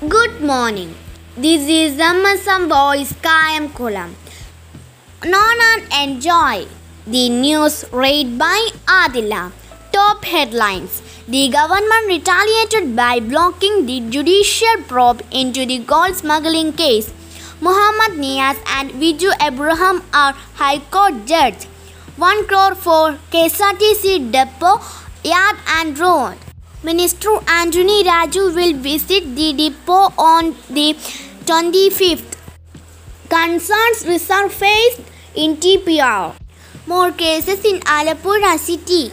Good morning. This is MSM Boys Kayam. Known and enjoy the news read by Adila. Top headlines The government retaliated by blocking the judicial probe into the gold smuggling case. Muhammad Niaz and Viju Abraham are High Court judges. 1 crore for KSRTC depot, yard and road. Minister Anthony Raju will visit the depot on the 25th. Concerns resurfaced in TPR. More cases in Alappuzha city.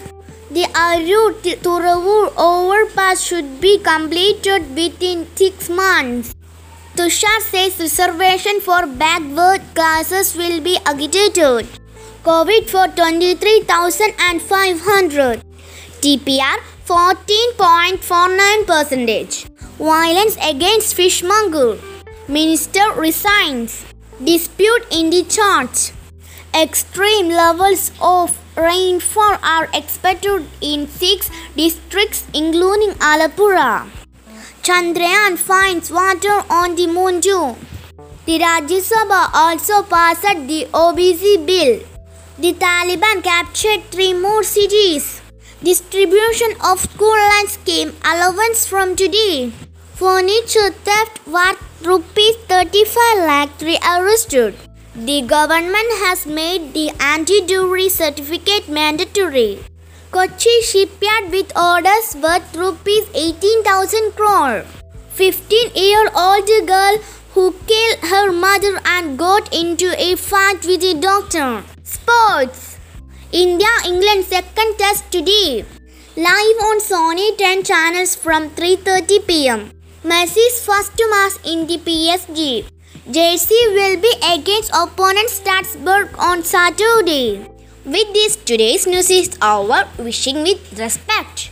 The Arur Turavur overpass should be completed within six months. Tushar says reservation for backward classes will be agitated. COVID for 23,500. TPR 14.49 percentage. Violence against fishmonger. Minister resigns. Dispute in the church. Extreme levels of rainfall are expected in six districts including Alappuzha. Chandrayaan finds water on the moon too. The Rajya Sabha also passed the OBC bill. The Taliban captured three more cities. Distribution of school scheme allowance from today. Furniture theft worth rupees 35 lakh three arrested. The government has made the anti-dowry certificate mandatory. Kochi shipyard with orders worth rupees 18,000 crore. 15-year-old girl who killed her mother and got into a fight with a doctor. Sports. India-England second test today. Live on Sony 10 channels from 3.30 pm. Messi's first match in the PSG. Jersey will be against opponent Strasbourg on Saturday. With this, today's news is over. Wishing with respect.